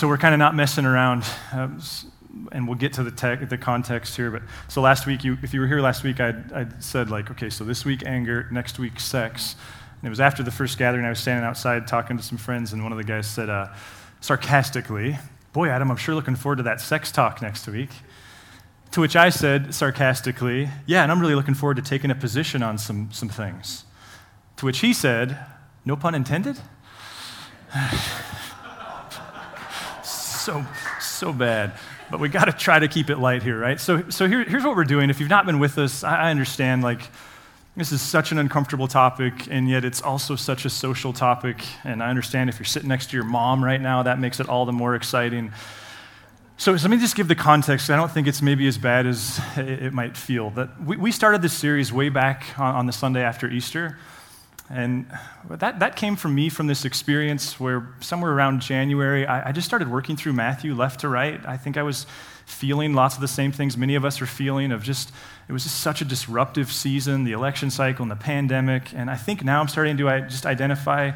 so we're kind of not messing around. Um, and we'll get to the, tech, the context here. But so last week, you, if you were here last week, I said like, okay, so this week anger, next week sex. And it was after the first gathering. I was standing outside talking to some friends, and one of the guys said uh, sarcastically, "Boy, Adam, I'm sure looking forward to that sex talk next week." To which I said sarcastically, "Yeah, and I'm really looking forward to taking a position on some some things." To which he said, "No pun intended." so so bad but we got to try to keep it light here, right? So, so here, here's what we're doing. If you've not been with us, I, understand, like, this is such an uncomfortable topic, and yet it's also such a social topic. And I understand if you're sitting next to your mom right now, that makes it all the more exciting. So, so let me just give the context. I don't think it's maybe as bad as it might feel. That we, we started this series way back on, on the Sunday after Easter. And that, that came from me from this experience where somewhere around January, I, I, just started working through Matthew left to right. I think I was feeling lots of the same things many of us are feeling of just, it was just such a disruptive season, the election cycle and the pandemic. And I think now I'm starting to just identify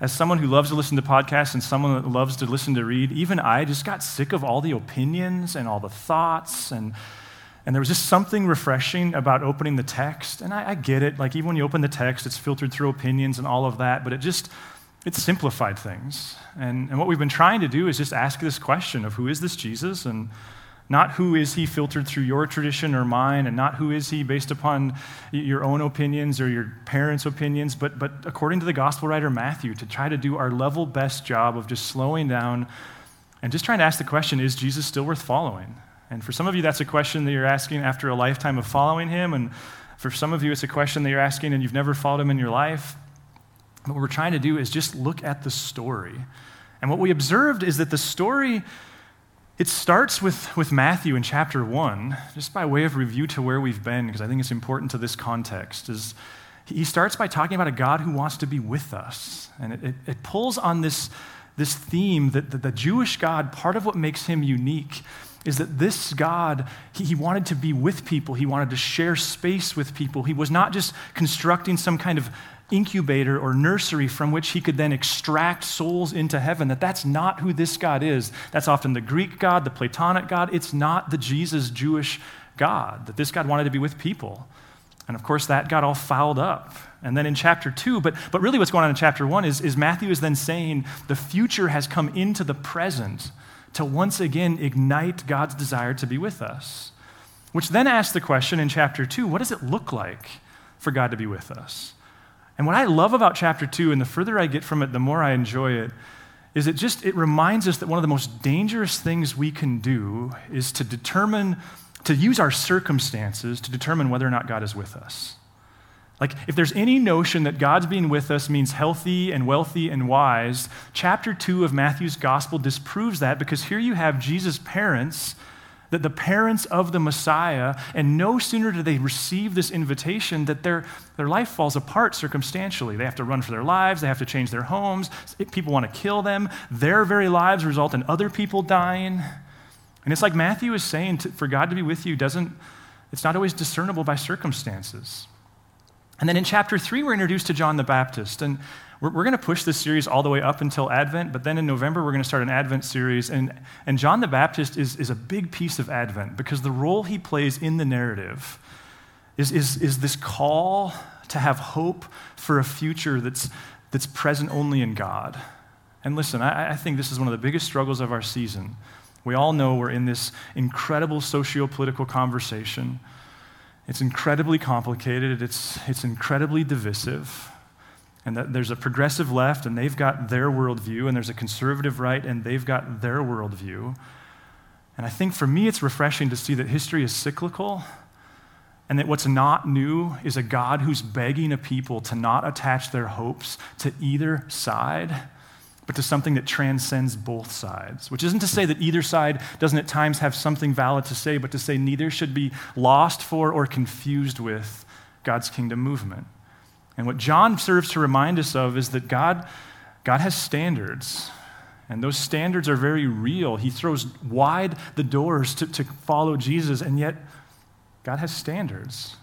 as someone who loves to listen to podcasts and someone that loves to listen to read, even I just got sick of all the opinions and all the thoughts and and there was just something refreshing about opening the text. And I, I, get it. Like, even when you open the text, it's filtered through opinions and all of that, but it just, it simplified things. And, and what we've been trying to do is just ask this question of who is this Jesus? And not who is he filtered through your tradition or mine, and not who is he based upon your own opinions or your parents' opinions, but, but according to the gospel writer Matthew, to try to do our level best job of just slowing down and just trying to ask the question is Jesus still worth following? And for some of you, that's a question that you're asking after a lifetime of following him. And for some of you, it's a question that you're asking and you've never followed him in your life. But what we're trying to do is just look at the story. And what we observed is that the story, it starts with, with Matthew in chapter 1, just by way of review to where we've been, because I think it's important to this context, is he starts by talking about a God who wants to be with us. And it, it, it pulls on this, this theme that, that the Jewish God, part of what makes him unique is that this God, he, wanted to be with people. He wanted to share space with people. He was not just constructing some kind of incubator or nursery from which he could then extract souls into heaven. That that's not who this God is. That's often the Greek God, the Platonic God. It's not the Jesus Jewish God. That this God wanted to be with people. And of course, that got all fouled up. And then in chapter two, but, but really what's going on in chapter one is, is Matthew is then saying the future has come into the present to once again ignite God's desire to be with us. Which then asks the question in chapter 2 what does it look like for God to be with us? And what I love about chapter 2, and the further I get from it, the more I enjoy it, is it just it reminds us that one of the most dangerous things we can do is to determine to use our circumstances to determine whether or not God is with us. Like, if there's any notion that God's being with us means healthy and wealthy and wise, chapter 2 of Matthew's gospel disproves that because here you have Jesus' parents, that the parents of the Messiah, and no sooner do they receive this invitation that their, their life falls apart circumstantially. They have to run for their lives, they have to change their homes, people want to kill them, their very lives result in other people dying. And it's like Matthew is saying to, for God to be with you doesn't, it's not always discernible by circumstances. And then in chapter three, we're introduced to John the Baptist. And we're, we're going to push this series all the way up until Advent, but then in November, we're going to start an Advent series. And, and John the Baptist is, is a big piece of Advent because the role he plays in the narrative is, is, is this call to have hope for a future that's, that's present only in God. And listen, I, I think this is one of the biggest struggles of our season. We all know we're in this incredible socio political conversation it's incredibly complicated, it's, it's incredibly divisive. And that there's a progressive left, and they've got their worldview, and there's a conservative right, and they've got their worldview. And I think for me, it's refreshing to see that history is cyclical, and that what's not new is a God who's begging a people to not attach their hopes to either side but to something that transcends both sides. Which isn't to say that either side doesn't at times have something valid to say, but to say neither should be lost for or confused with God's kingdom movement. And what John serves to remind us of is that God, God has standards. And those standards are very real. He throws wide the doors to, to follow Jesus, and yet God has standards.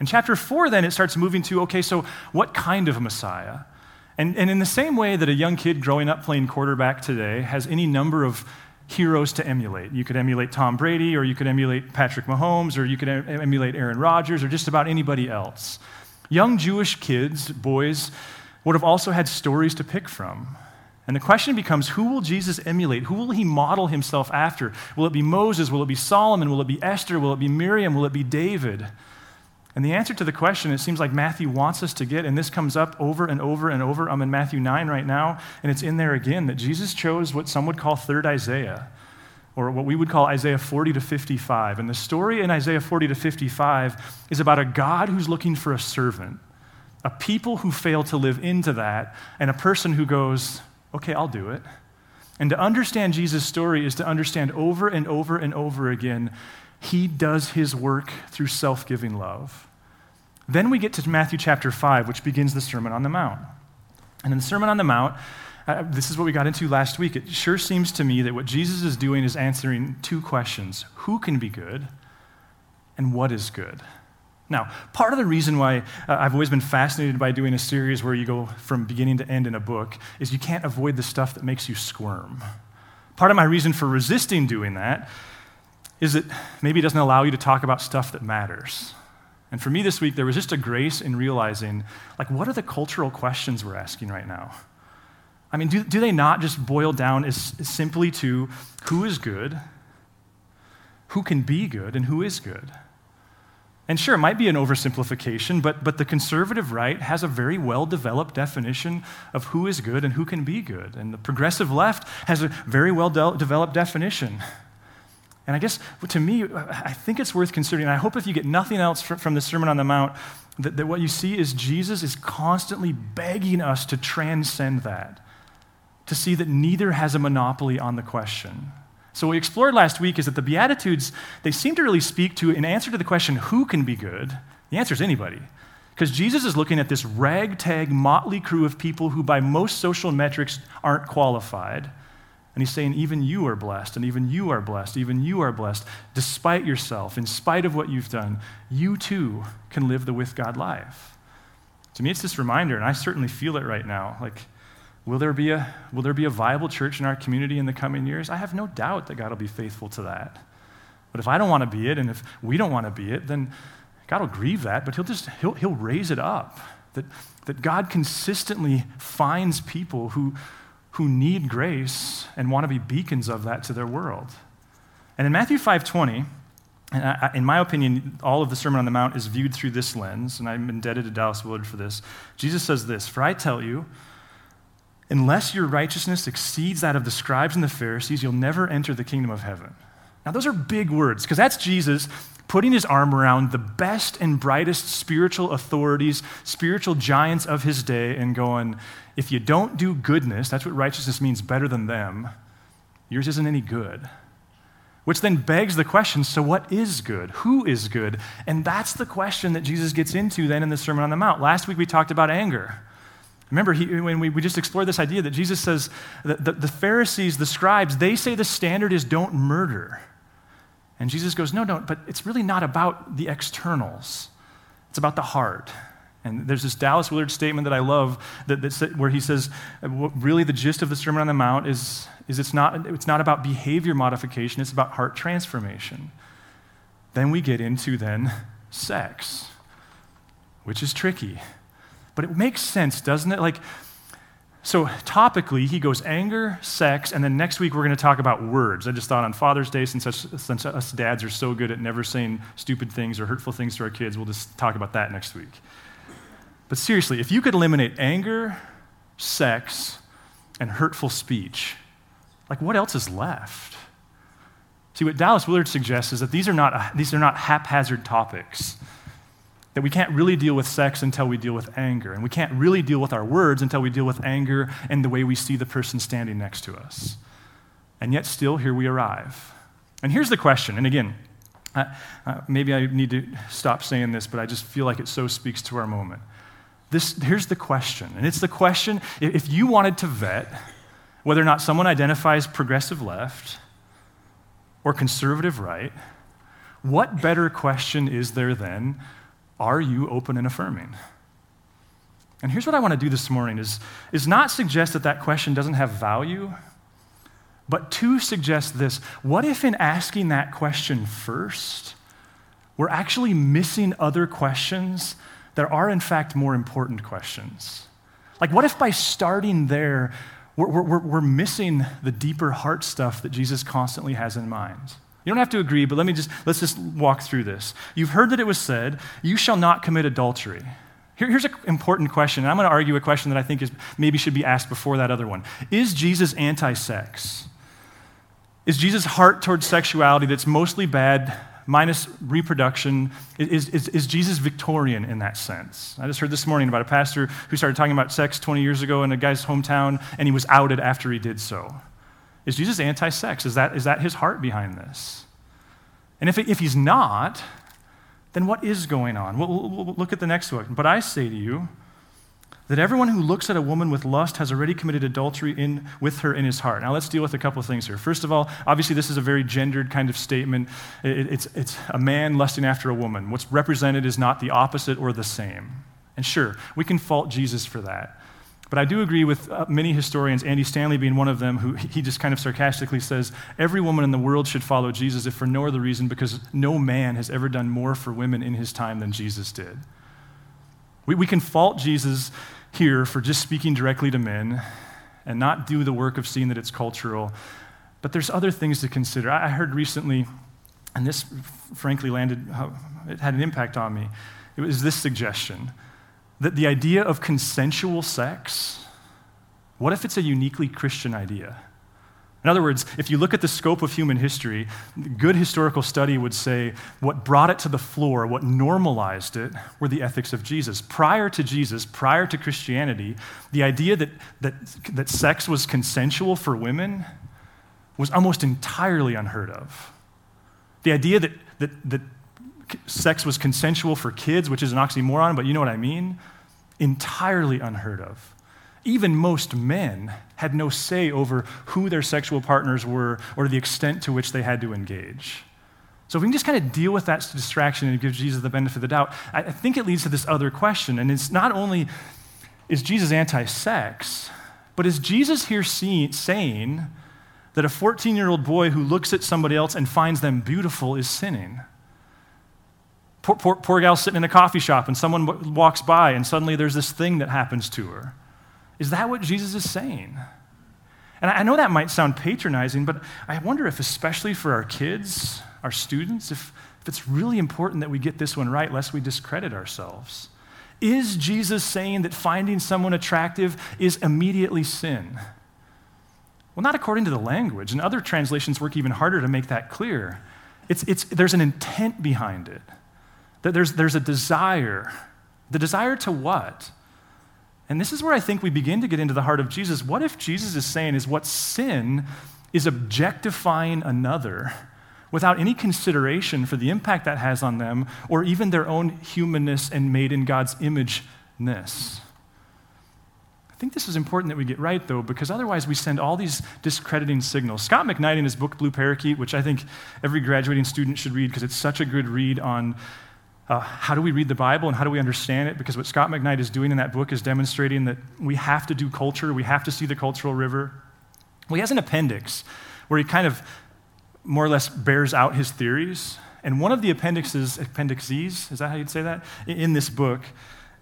In chapter four, then, it starts moving to okay, so what kind of Messiah? And, and in the same way that a young kid growing up playing quarterback today has any number of heroes to emulate. You could emulate Tom Brady, or you could emulate Patrick Mahomes, or you could emulate Aaron Rodgers, or just about anybody else. Young Jewish kids, boys, would have also had stories to pick from. And the question becomes who will Jesus emulate? Who will he model himself after? Will it be Moses? Will it be Solomon? Will it be Esther? Will it be Miriam? Will it be David? And the answer to the question, it seems like Matthew wants us to get, and this comes up over and over and over. I'm in Matthew 9 right now, and it's in there again that Jesus chose what some would call third Isaiah, or what we would call Isaiah 40 to 55. And the story in Isaiah 40 to 55 is about a God who's looking for a servant, a people who fail to live into that, and a person who goes, okay, I'll do it. And to understand Jesus' story is to understand over and over and over again he does his work through self giving love. Then we get to Matthew chapter 5, which begins the Sermon on the Mount. And in the Sermon on the Mount, uh, this is what we got into last week. It sure seems to me that what Jesus is doing is answering two questions Who can be good? And what is good? Now, part of the reason why uh, I've always been fascinated by doing a series where you go from beginning to end in a book is you can't avoid the stuff that makes you squirm. Part of my reason for resisting doing that is that maybe it doesn't allow you to talk about stuff that matters. And for me this week, there was just a grace in realizing, like, what are the cultural questions we're asking right now? I mean, do, do they not just boil down as, as simply to who is good, who can be good, and who is good? And sure, it might be an oversimplification, but, but the conservative right has a very well developed definition of who is good and who can be good. And the progressive left has a very well de- developed definition. And I guess to me, I think it's worth considering. I hope if you get nothing else from the Sermon on the Mount, that, that what you see is Jesus is constantly begging us to transcend that, to see that neither has a monopoly on the question. So, what we explored last week is that the Beatitudes, they seem to really speak to, in answer to the question, who can be good? The answer is anybody. Because Jesus is looking at this ragtag, motley crew of people who, by most social metrics, aren't qualified. And he's saying, even you are blessed, and even you are blessed, even you are blessed. Despite yourself, in spite of what you've done, you too can live the with God life. To me, it's this reminder, and I certainly feel it right now. Like, will there be a, will there be a viable church in our community in the coming years? I have no doubt that God will be faithful to that. But if I don't want to be it, and if we don't want to be it, then God will grieve that, but he'll just, he'll, he'll raise it up. That, that God consistently finds people who, who need grace and want to be beacons of that to their world. And in Matthew 5:20, and I, in my opinion, all of the Sermon on the Mount is viewed through this lens, and I'm indebted to Dallas Willard for this. Jesus says this For I tell you, unless your righteousness exceeds that of the scribes and the Pharisees, you'll never enter the kingdom of heaven. Now, those are big words, because that's Jesus putting his arm around the best and brightest spiritual authorities, spiritual giants of his day, and going, if you don't do goodness, that's what righteousness means better than them, yours isn't any good. Which then begs the question so, what is good? Who is good? And that's the question that Jesus gets into then in the Sermon on the Mount. Last week we talked about anger. Remember, he, when we, we just explored this idea that Jesus says that the, the Pharisees, the scribes, they say the standard is don't murder. And Jesus goes, No, don't, but it's really not about the externals, it's about the heart. And there's this Dallas Willard statement that I love that, that, where he says, really, the gist of the Sermon on the Mount is, is it's, not, it's not about behavior modification, it's about heart transformation. Then we get into then sex, which is tricky. But it makes sense, doesn't it? Like, so, topically, he goes anger, sex, and then next week we're going to talk about words. I just thought on Father's Day, since us, since us dads are so good at never saying stupid things or hurtful things to our kids, we'll just talk about that next week. But seriously, if you could eliminate anger, sex, and hurtful speech, like what else is left? See, what Dallas Willard suggests is that these are not, uh, these are not haphazard topics that we can't really deal with sex until we deal with anger. And we can't really deal with our words until we deal with anger and the way we see the person standing next to us. And yet, still, here we arrive. And here's the question. And again, uh, maybe I need to stop saying this, but I just feel like it so speaks to our moment. This, here's the question. And it's the question if you wanted to vet whether or not someone identifies progressive left or conservative right, what better question is there then are you open and affirming? And here's what I want to do this morning is, is not suggest that that question doesn't have value, but to suggest this. What if in asking that question first, we're actually missing other questions that are in fact more important questions? Like, what if by starting there, we're, we're, we're missing the deeper heart stuff that Jesus constantly has in mind? You don't have to agree, but let me just, let's just walk through this. You've heard that it was said, You shall not commit adultery. Here, here's an important question, and I'm going to argue a question that I think is, maybe should be asked before that other one. Is Jesus anti sex? Is Jesus' heart towards sexuality that's mostly bad, minus reproduction, is, is, is Jesus Victorian in that sense? I just heard this morning about a pastor who started talking about sex 20 years ago in a guy's hometown, and he was outed after he did so. Is Jesus anti sex? Is that, is that his heart behind this? And if, if he's not, then what is going on? We'll, we'll look at the next one. But I say to you that everyone who looks at a woman with lust has already committed adultery in, with her in his heart. Now, let's deal with a couple of things here. First of all, obviously, this is a very gendered kind of statement. It, it's, it's a man lusting after a woman. What's represented is not the opposite or the same. And sure, we can fault Jesus for that. But I do agree with uh, many historians, Andy Stanley being one of them, who he just kind of sarcastically says every woman in the world should follow Jesus, if for no other reason, because no man has ever done more for women in his time than Jesus did. We, we can fault Jesus here for just speaking directly to men and not do the work of seeing that it's cultural. But there's other things to consider. I heard recently, and this frankly landed, it had an impact on me. It was this suggestion that the idea of consensual sex, what if it's a uniquely Christian idea? In other words, if you look at the scope of human history, good historical study would say what brought it to the floor, what normalized it, were the ethics of Jesus. Prior to Jesus, prior to Christianity, the idea that, that, that sex was consensual for women was almost entirely unheard of. The idea that, that, that sex was consensual for kids, which is an oxymoron, but you know what I mean, entirely unheard of. Even most men had no say over who their sexual partners were or the extent to which they had to engage. So, if we can just kind of deal with that distraction and give Jesus the benefit of the doubt, I think it leads to this other question. And it's not only is Jesus anti sex, but is Jesus here saying that a 14 year old boy who looks at somebody else and finds them beautiful is sinning? Poor, poor, poor gal sitting in a coffee shop and someone walks by and suddenly there's this thing that happens to her. Is that what Jesus is saying? And I know that might sound patronizing, but I wonder if, especially for our kids, our students, if, if it's really important that we get this one right, lest we discredit ourselves. Is Jesus saying that finding someone attractive is immediately sin? Well, not according to the language. And other translations work even harder to make that clear. It's, it's, there's an intent behind it. That there's, there's a desire. The desire to what? And this is where I think we begin to get into the heart of Jesus. What if Jesus is saying is what sin is objectifying another without any consideration for the impact that has on them or even their own humanness and made in God's imageness? I think this is important that we get right, though, because otherwise we send all these discrediting signals. Scot McKnight, in his book Blue Parakeet, which I think every graduating student should read because it's such a good read on uh, how do we read the Bible and how do we understand it? Because what Scot McKnight is doing in that book is demonstrating that we have to do culture, we have to see the cultural river. Well, he has an appendix where he kind of more or less bears out his theories. And one of the appendixes, appendices, is that how you'd say that? In this book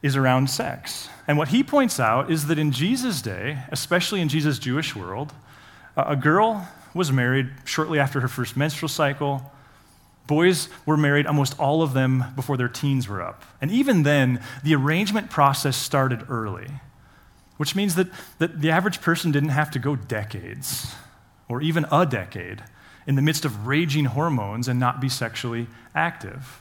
is around sex. And what he points out is that in Jesus' day, especially in Jesus' Jewish world, a girl was married shortly after her first menstrual cycle Boys were married, almost all of them, before their teens were up. And even then, the arrangement process started early, which means that, that the average person didn't have to go decades or even a decade in the midst of raging hormones and not be sexually active.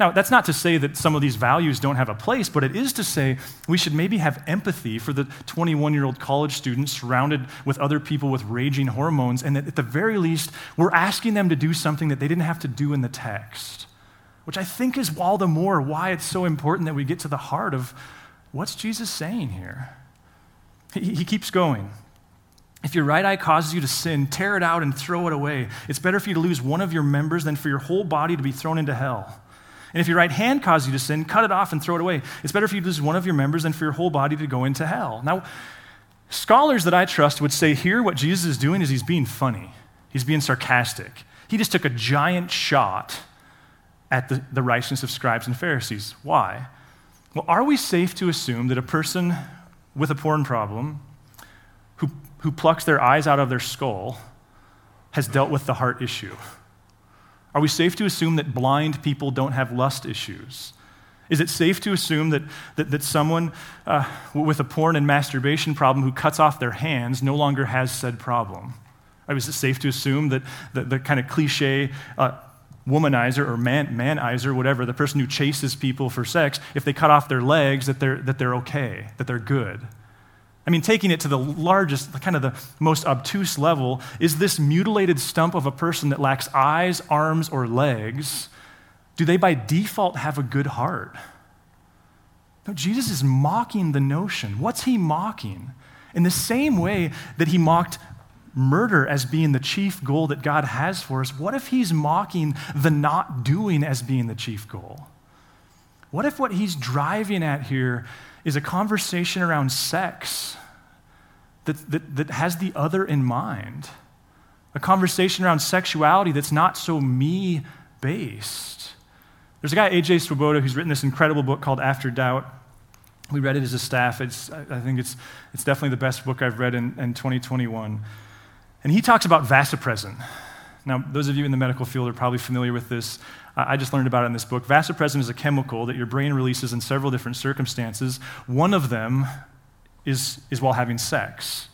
Now, that's not to say that some of these values don't have a place, but it is to say we should maybe have empathy for the 21 year old college student surrounded with other people with raging hormones, and that at the very least, we're asking them to do something that they didn't have to do in the text, which I think is all the more why it's so important that we get to the heart of what's Jesus saying here. He, he keeps going. If your right eye causes you to sin, tear it out and throw it away. It's better for you to lose one of your members than for your whole body to be thrown into hell. And if your right hand causes you to sin, cut it off and throw it away. It's better for you to lose one of your members than for your whole body to go into hell. Now, scholars that I trust would say here what Jesus is doing is he's being funny, he's being sarcastic. He just took a giant shot at the, the righteousness of scribes and Pharisees. Why? Well, are we safe to assume that a person with a porn problem who, who plucks their eyes out of their skull has dealt with the heart issue? Are we safe to assume that blind people don't have lust issues? Is it safe to assume that, that, that someone uh, with a porn and masturbation problem who cuts off their hands no longer has said problem? Or is it safe to assume that the, the kind of cliche uh, womanizer or man, manizer, whatever, the person who chases people for sex, if they cut off their legs, that they're, that they're okay, that they're good? I mean, taking it to the largest, kind of the most obtuse level, is this mutilated stump of a person that lacks eyes, arms, or legs, do they by default have a good heart? No, Jesus is mocking the notion. What's he mocking? In the same way that he mocked murder as being the chief goal that God has for us, what if he's mocking the not doing as being the chief goal? What if what he's driving at here is a conversation around sex that, that, that has the other in mind. A conversation around sexuality that's not so me based. There's a guy, AJ Swoboda, who's written this incredible book called After Doubt. We read it as a staff. It's, I think it's, it's definitely the best book I've read in, in 2021. And he talks about vasopressin. Now, those of you in the medical field are probably familiar with this. I just learned about it in this book. Vasopressin is a chemical that your brain releases in several different circumstances. One of them is, is while having sex.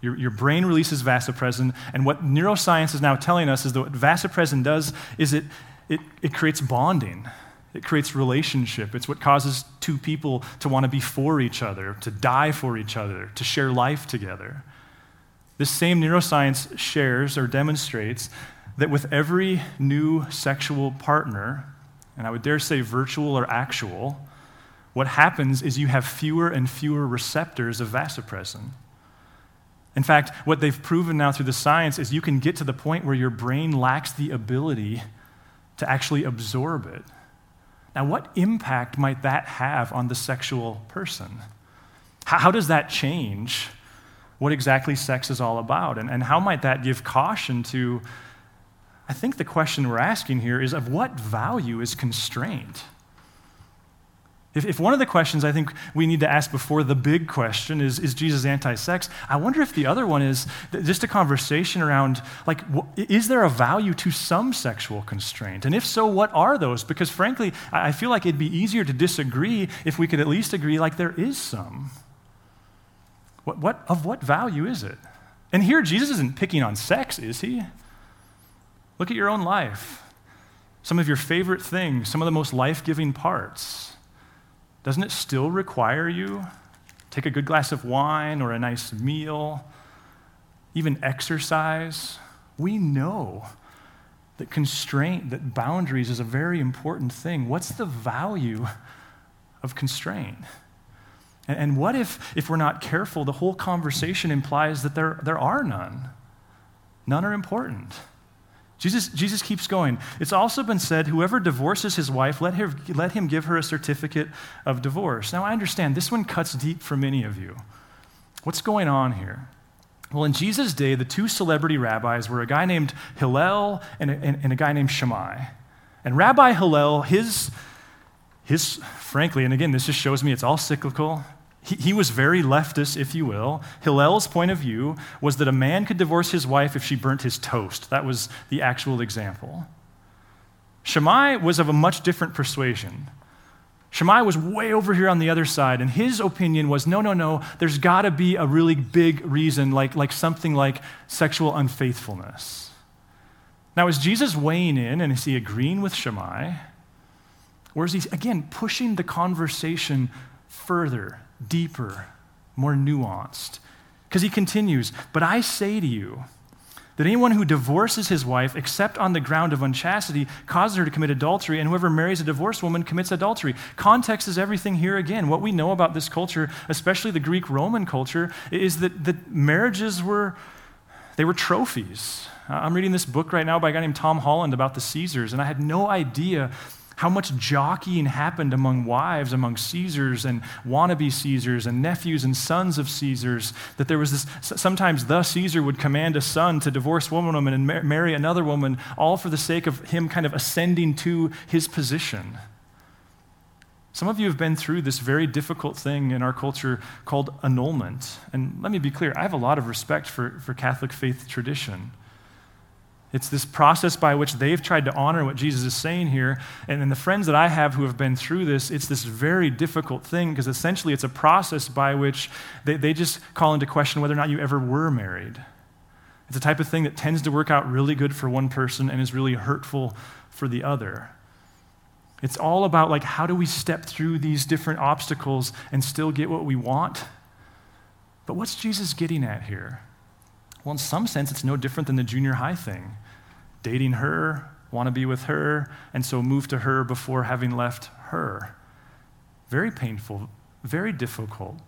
Your, your brain releases vasopressin, and what neuroscience is now telling us is that what vasopressin does is it, it, it creates bonding. It creates relationship. It's what causes two people to want to be for each other, to die for each other, to share life together. This same neuroscience shares or demonstrates that with every new sexual partner, and I would dare say virtual or actual, what happens is you have fewer and fewer receptors of vasopressin. In fact, what they've proven now through the science is you can get to the point where your brain lacks the ability to actually absorb it. Now, what impact might that have on the sexual person? How, does that change what exactly sex is all about? And, and how might that give caution to I think the question we're asking here is of what value is constraint? If, if one of the questions I think we need to ask before the big question is, is Jesus anti sex? I wonder if the other one is just a conversation around, like, is there a value to some sexual constraint? And if so, what are those? Because frankly, I feel like it'd be easier to disagree if we could at least agree, like, there is some. What, what, of what value is it? And here, Jesus isn't picking on sex, is he? Look at your own life. Some of your favorite things, some of the most life giving parts. Doesn't it still require you take a good glass of wine or a nice meal, even exercise? We know that constraint, that boundaries is a very important thing. What's the value of constraint? And, and what if, if we're not careful, the whole conversation implies that there, there are none? None are important. Jesus, Jesus keeps going. It's also been said whoever divorces his wife, let, her, let him give her a certificate of divorce. Now, I understand this one cuts deep for many of you. What's going on here? Well, in Jesus' day, the two celebrity rabbis were a guy named Hillel and a, and, and a guy named Shammai. And Rabbi Hillel, his, his, frankly, and again, this just shows me it's all cyclical. He, he was very leftist, if you will. Hillel's point of view was that a man could divorce his wife if she burnt his toast. That was the actual example. Shammai was of a much different persuasion. Shammai was way over here on the other side, and his opinion was no, no, no, there's got to be a really big reason, like, like something like sexual unfaithfulness. Now, is Jesus weighing in and is he agreeing with Shammai? Or is he, again, pushing the conversation further deeper, more nuanced. Because he continues, But I say to you, that anyone who divorces his wife except on the ground of unchastity causes her to commit adultery, and whoever marries a divorced woman commits adultery. Context is everything here again. What we know about this culture, especially the Greek Roman culture, is that, that marriages were they were trophies. I'm reading this book right now by a guy named Tom Holland about the Caesars, and I had no idea how much jockeying happened among wives, among Caesars and wannabe Caesars and nephews and sons of Caesars. That there was this, sometimes the Caesar would command a son to divorce one woman and marry another woman, all for the sake of him kind of ascending to his position. Some of you have been through this very difficult thing in our culture called annulment. And let me be clear, I have a lot of respect for, for Catholic faith tradition. It's this process by which they've tried to honor what Jesus is saying here. And then the friends that I have who have been through this, it's this very difficult thing because essentially it's a process by which they, they just call into question whether or not you ever were married. It's a type of thing that tends to work out really good for one person and is really hurtful for the other. It's all about like how do we step through these different obstacles and still get what we want? But what's Jesus getting at here? Well, in some sense, it's no different than the junior high thing dating her, want to be with her, and so move to her before having left her. Very painful, very difficult.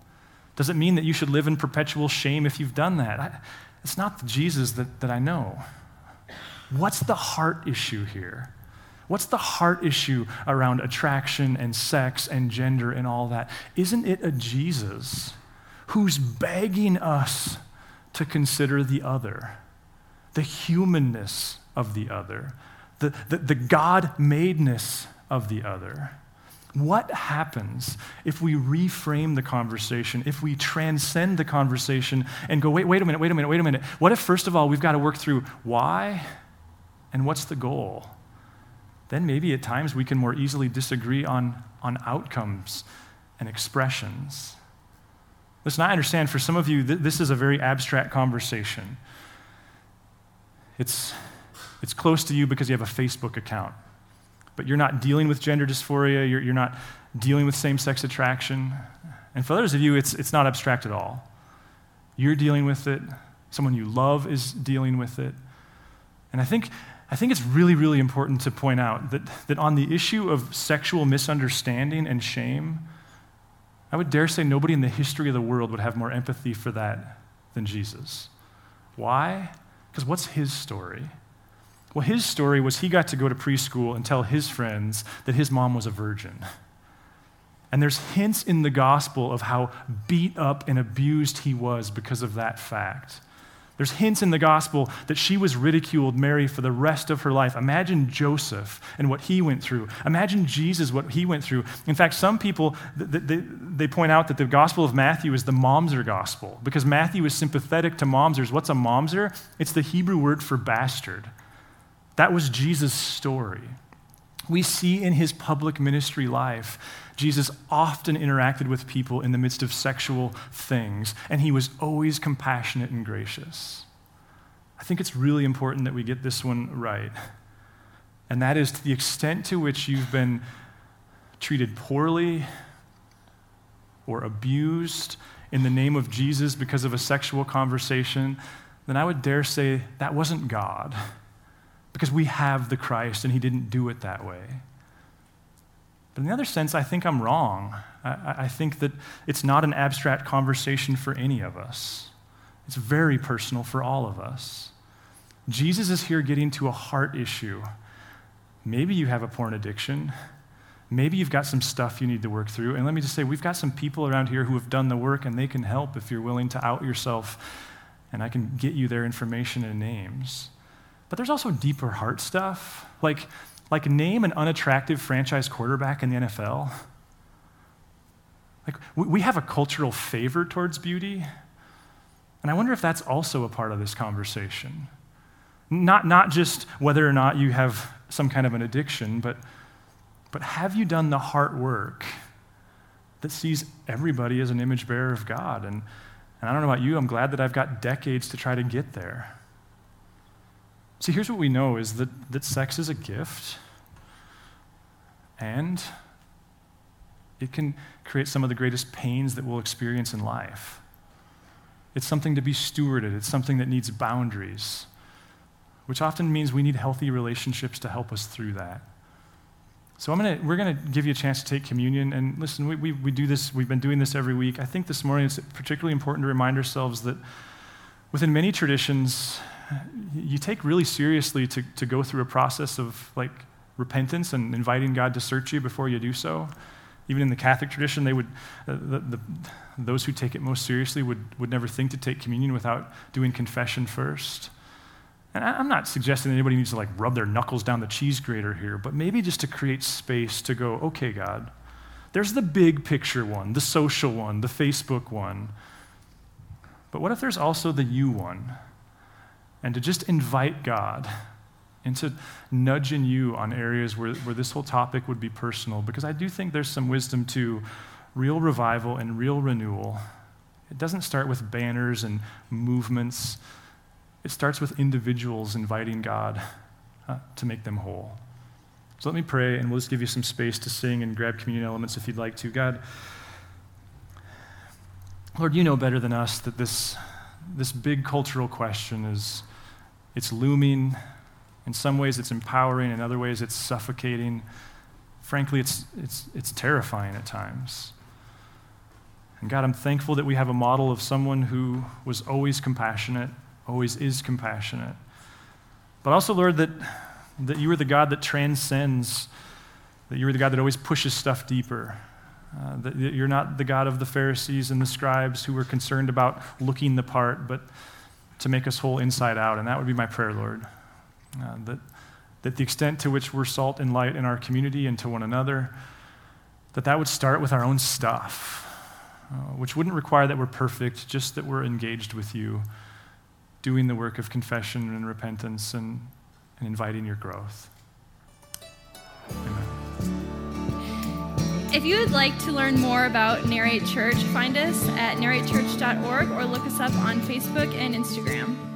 Does it mean that you should live in perpetual shame if you've done that? I, it's not the Jesus that, that I know. What's the heart issue here? What's the heart issue around attraction and sex and gender and all that? Isn't it a Jesus who's begging us to consider the other, the humanness of the other, the, the, the God madeness of the other. What happens if we reframe the conversation, if we transcend the conversation and go, wait, wait a minute, wait a minute, wait a minute? What if, first of all, we've got to work through why and what's the goal? Then maybe at times we can more easily disagree on, on outcomes and expressions. Listen, I understand for some of you, th- this is a very abstract conversation. It's, it's close to you because you have a Facebook account, but you're not dealing with gender dysphoria, you're, you're not dealing with same sex attraction. And for others of you, it's, it's not abstract at all. You're dealing with it, someone you love is dealing with it. And I think, I think it's really, really important to point out that, that on the issue of sexual misunderstanding and shame, I would dare say nobody in the history of the world would have more empathy for that than Jesus. Why? Because what's his story? Well, his story was he got to go to preschool and tell his friends that his mom was a virgin. And there's hints in the gospel of how beat up and abused he was because of that fact. There's hints in the gospel that she was ridiculed, Mary, for the rest of her life. Imagine Joseph and what he went through. Imagine Jesus, what he went through. In fact, some people, they, point out that the gospel of Matthew is the mamzer gospel because Matthew is sympathetic to mamzers. What's a mamzer? It's the Hebrew word for bastard. That was Jesus' story. We see in his public ministry life Jesus often interacted with people in the midst of sexual things, and he was always compassionate and gracious. I think it's really important that we get this one right. And that is to the extent to which you've been treated poorly or abused in the name of Jesus because of a sexual conversation, then I would dare say that wasn't God. Because we have the Christ and he didn't do it that way. But in the other sense, I think I'm wrong. I, I, think that it's not an abstract conversation for any of us, it's very personal for all of us. Jesus is here getting to a heart issue. Maybe you have a porn addiction. Maybe you've got some stuff you need to work through. And let me just say, we've got some people around here who have done the work, and they can help if you're willing to out yourself, and I can get you their information and names. But there's also deeper heart stuff. Like, like, name an unattractive franchise quarterback in the NFL. Like, we have a cultural favor towards beauty. And I wonder if that's also a part of this conversation. Not, not just whether or not you have some kind of an addiction, but, but have you done the heart work that sees everybody as an image bearer of God? And, and I don't know about you, I'm glad that I've got decades to try to get there. See, here's what we know is that, that sex is a gift, and it can create some of the greatest pains that we'll experience in life. It's something to be stewarded, it's something that needs boundaries, which often means we need healthy relationships to help us through that. So I'm gonna, we're going to give you a chance to take communion. And listen, we, we, we do this, we've been doing this every week. I think this morning it's particularly important to remind ourselves that within many traditions, you take really seriously to, to go through a process of like repentance and inviting God to search you before you do so. Even in the Catholic tradition, they would, uh, the, the, those who take it most seriously would, would never think to take communion without doing confession first. And I, I'm not suggesting anybody needs to like rub their knuckles down the cheese grater here, but maybe just to create space to go, okay, God, there's the big picture one, the social one, the Facebook one. But what if there's also the you one? And to just invite God into nudging you on areas where, where this whole topic would be personal, because I do think there's some wisdom to real revival and real renewal. It doesn't start with banners and movements, it starts with individuals inviting God uh, to make them whole. So let me pray, and we'll just give you some space to sing and grab communion elements if you'd like to. God, Lord, you know better than us that this, this big cultural question is it's looming. In some ways, it's empowering. In other ways, it's suffocating. Frankly, it's, it's, it's terrifying at times. And God, I'm thankful that we have a model of someone who was always compassionate, always is compassionate. But also, Lord, that that you are the God that transcends, that you are the God that always pushes stuff deeper. Uh, that you're not the God of the Pharisees and the scribes who were concerned about looking the part, but to make us whole inside out. And that would be my prayer, Lord. Uh, that, that the extent to which we're salt and light in our community and to one another, that that would start with our own stuff, uh, which wouldn't require that we're perfect, just that we're engaged with you, doing the work of confession and repentance and and inviting your growth. Amen. If you would like to learn more about Narrate Church, find us at narratechurch.org or look us up on Facebook and Instagram.